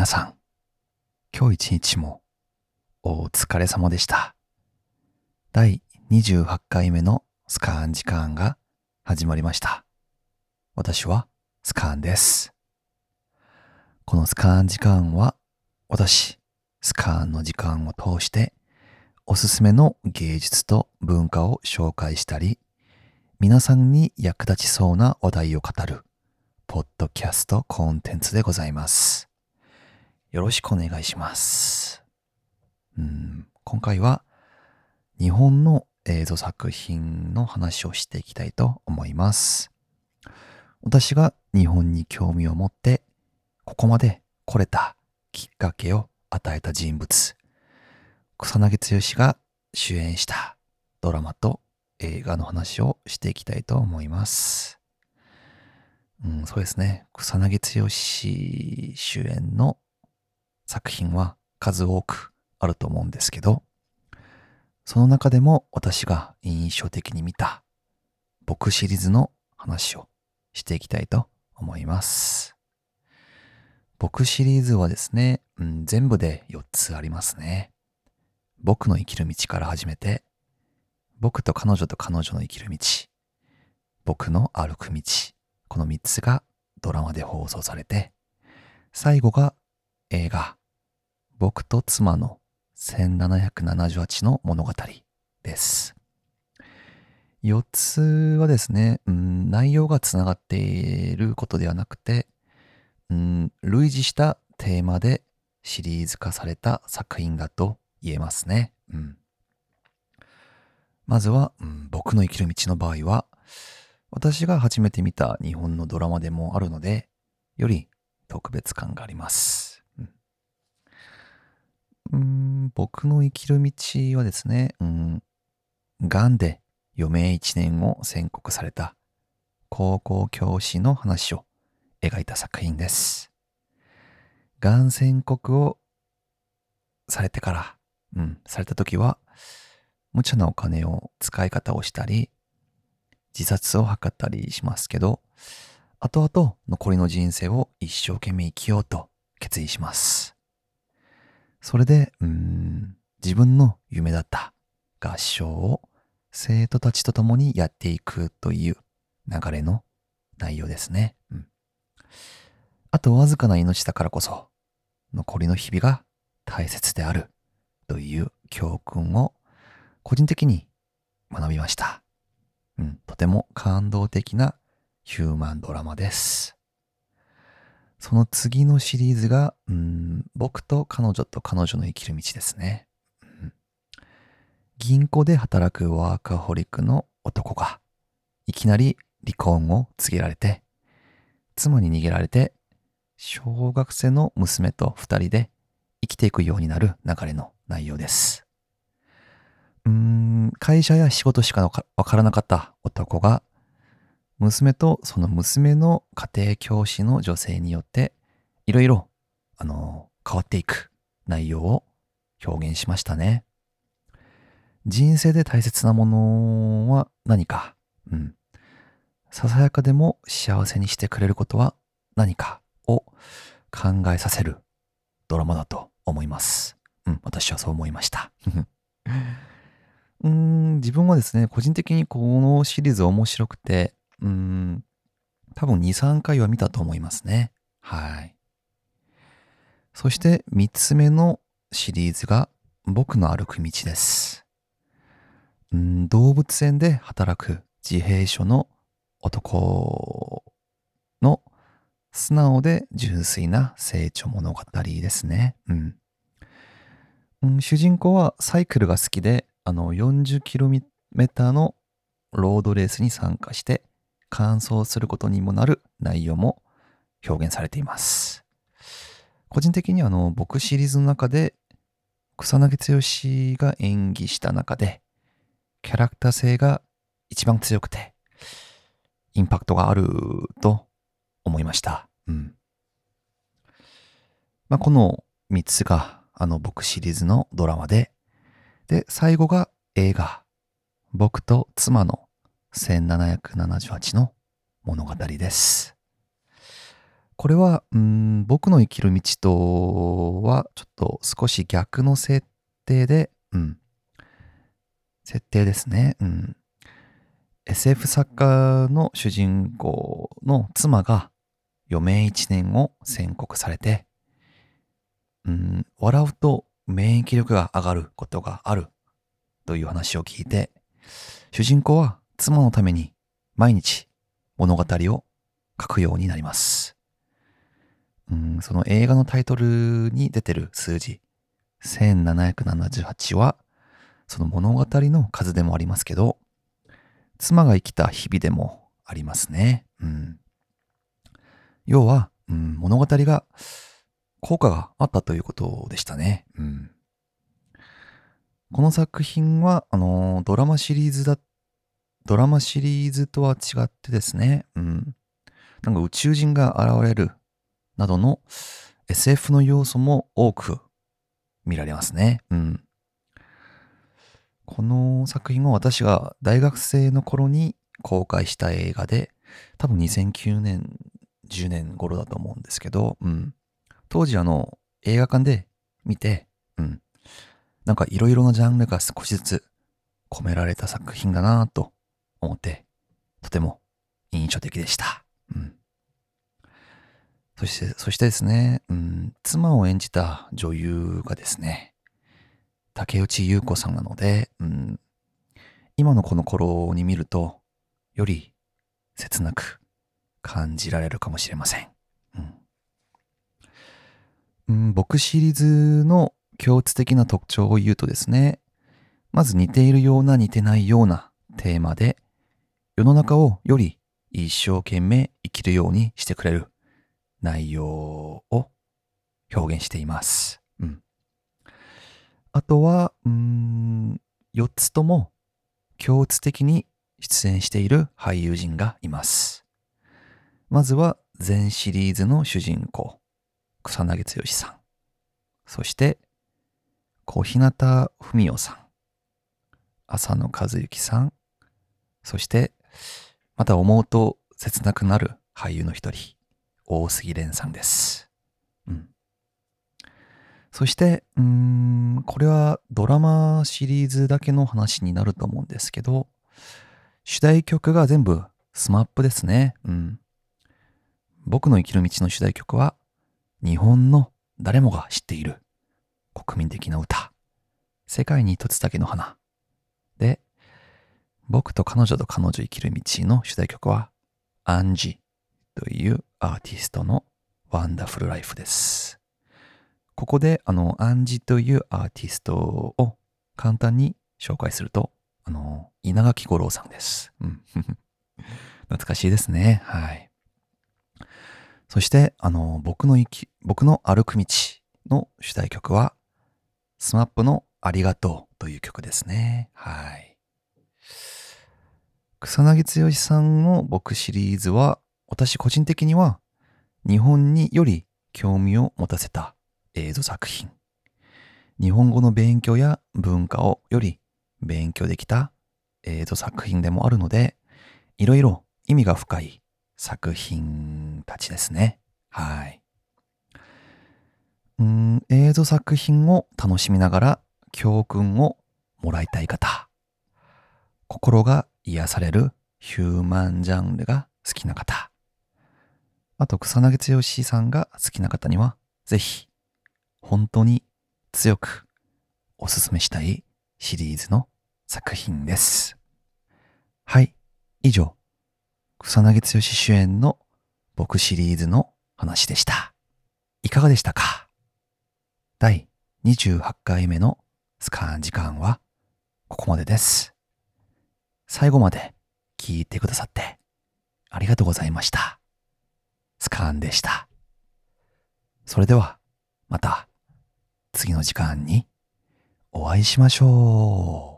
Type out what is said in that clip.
皆さん、今日一日もお疲れ様でした。第28回目のスカーン時間が始まりました。私はスカーンです。このスカーン時間は私、スカーンの時間を通しておすすめの芸術と文化を紹介したり、皆さんに役立ちそうな話題を語るポッドキャストコンテンツでございます。よろしくお願いします。うん今回は日本の映像作品の話をしていきたいと思います。私が日本に興味を持ってここまで来れたきっかけを与えた人物、草薙剛が主演したドラマと映画の話をしていきたいと思います。うん、そうですね。草薙剛主演の作品は数多くあると思うんですけど、その中でも私が印象的に見た僕シリーズの話をしていきたいと思います。僕シリーズはですね、うん、全部で4つありますね。僕の生きる道から始めて、僕と彼女と彼女の生きる道、僕の歩く道、この3つがドラマで放送されて、最後が映画、僕と妻の1778の物語です。4つはですね、うん、内容がつながっていることではなくて、うん、類似したテーマでシリーズ化された作品だと言えますね。うん、まずは、うん、僕の生きる道の場合は、私が初めて見た日本のドラマでもあるので、より特別感があります。うん、僕の生きる道はですね、うん、癌で余命1年を宣告された高校教師の話を描いた作品です。がん宣告をされてから、うん、された時は、無茶なお金を使い方をしたり、自殺を図ったりしますけど、後々残りの人生を一生懸命生きようと決意します。それで、うん、自分の夢だった合唱を生徒たちと共にやっていくという流れの内容ですね。うん、あとわずかな命だからこそ、残りの日々が大切であるという教訓を個人的に学びました。うん、とても感動的なヒューマンドラマです。その次のシリーズが、うん、僕と彼女と彼女の生きる道ですね。銀行で働くワーカホリックの男が、いきなり離婚を告げられて、妻に逃げられて、小学生の娘と二人で生きていくようになる流れの内容です。うーん、会社や仕事しかわからなかった男が、娘とその娘の家庭教師の女性によって、いろいろ、あの、変わっていく内容を表現しましたね。人生で大切なものは何か、うん。ささやかでも幸せにしてくれることは何か？を考えさせるドラマだと思います。うん、私はそう思いました。うん、自分はですね、個人的にこのシリーズ面白くて、うん、多分2、3回は見たと思いますね。はい。そして3つ目のシリーズが僕の歩く道です。うん、動物園で働く自閉症の男の素直で純粋な成長物語ですね。うん。うん、主人公はサイクルが好きで、あの 40km のロードレースに参加して完走することにもなる内容も表現されています。個人的にはあの僕シリーズの中で草薙剛が演技した中でキャラクター性が一番強くてインパクトがあると思いました。うん。まあ、この3つがあの僕シリーズのドラマで、で、最後が映画、僕と妻の1778の物語です。これは、うん、僕の生きる道とはちょっと少し逆の設定で、うん、設定ですね。うん。SF 作家の主人公の妻が余命1年を宣告されて、うん、笑うと免疫力が上がることがあるという話を聞いて、主人公は妻のために毎日物語を書くようになります。うん、その映画のタイトルに出てる数字、1778は、その物語の数でもありますけど、妻が生きた日々でもありますね。うん、要は、うん、物語が効果があったということでしたね。うん、この作品は、あの、ドラマシリーズだっ、ドラマシリーズとは違ってですね、うん。なんか宇宙人が現れるなどの SF の要素も多く見られますね。うん。この作品を私が大学生の頃に公開した映画で、多分2009年、10年頃だと思うんですけど、うん。当時あの、映画館で見て、うん。なんかいろいろなジャンルが少しずつ込められた作品だなと思って、とても印象的でした。うん。そして、そしてですね、うん、妻を演じた女優がですね、竹内優子さんなので、うん、今のこの頃に見ると、より切なく感じられるかもしれません。うん、うん、僕シリーズの共通的な特徴を言うとですね、まず似ているような似てないようなテーマで、世の中をより一生懸命生きるようにしてくれる内容を表現しています。うん。あとは、うん、4つとも共通的に出演している俳優陣がいます。まずは全シリーズの主人公、草薙剛さん。そして、小日向文世さん。浅野和之さん。そして、また思うと切なくなる俳優の一人、大杉蓮さんです。うん。そして、うん、これはドラマシリーズだけの話になると思うんですけど、主題曲が全部スマップですね。うん。僕の生きる道の主題曲は、日本の誰もが知っている国民的な歌、世界に一つだけの花。僕と彼女と彼女生きる道の主題曲は、アンジというアーティストのワンダフルライフです。ここで、あの、アンジというアーティストを簡単に紹介すると、あの、稲垣吾郎さんです。うん。懐かしいですね。はい。そして、あの、僕の生き、僕の歩く道の主題曲は、 SMAPのありがとうという曲ですね。はい。草薙剛さんの僕シリーズは、私個人的には日本により興味を持たせた映像作品。日本語の勉強や文化をより勉強できた映像作品でもあるので、いろいろ意味が深い作品たちですね。はい。うん、映像作品を楽しみながら教訓をもらいたい方。心が癒されるヒューマンジャンルが好きな方。あと草薙剛さんが好きな方には、ぜひ、本当に強くおすすめしたいシリーズの作品です。はい、以上、草薙剛主演の僕シリーズの話でした。いかがでしたか？第28回目のスカーン時間はここまでです。最後まで聞いてくださってありがとうございました。スカーンでした。それでは、また次の時間にお会いしましょう。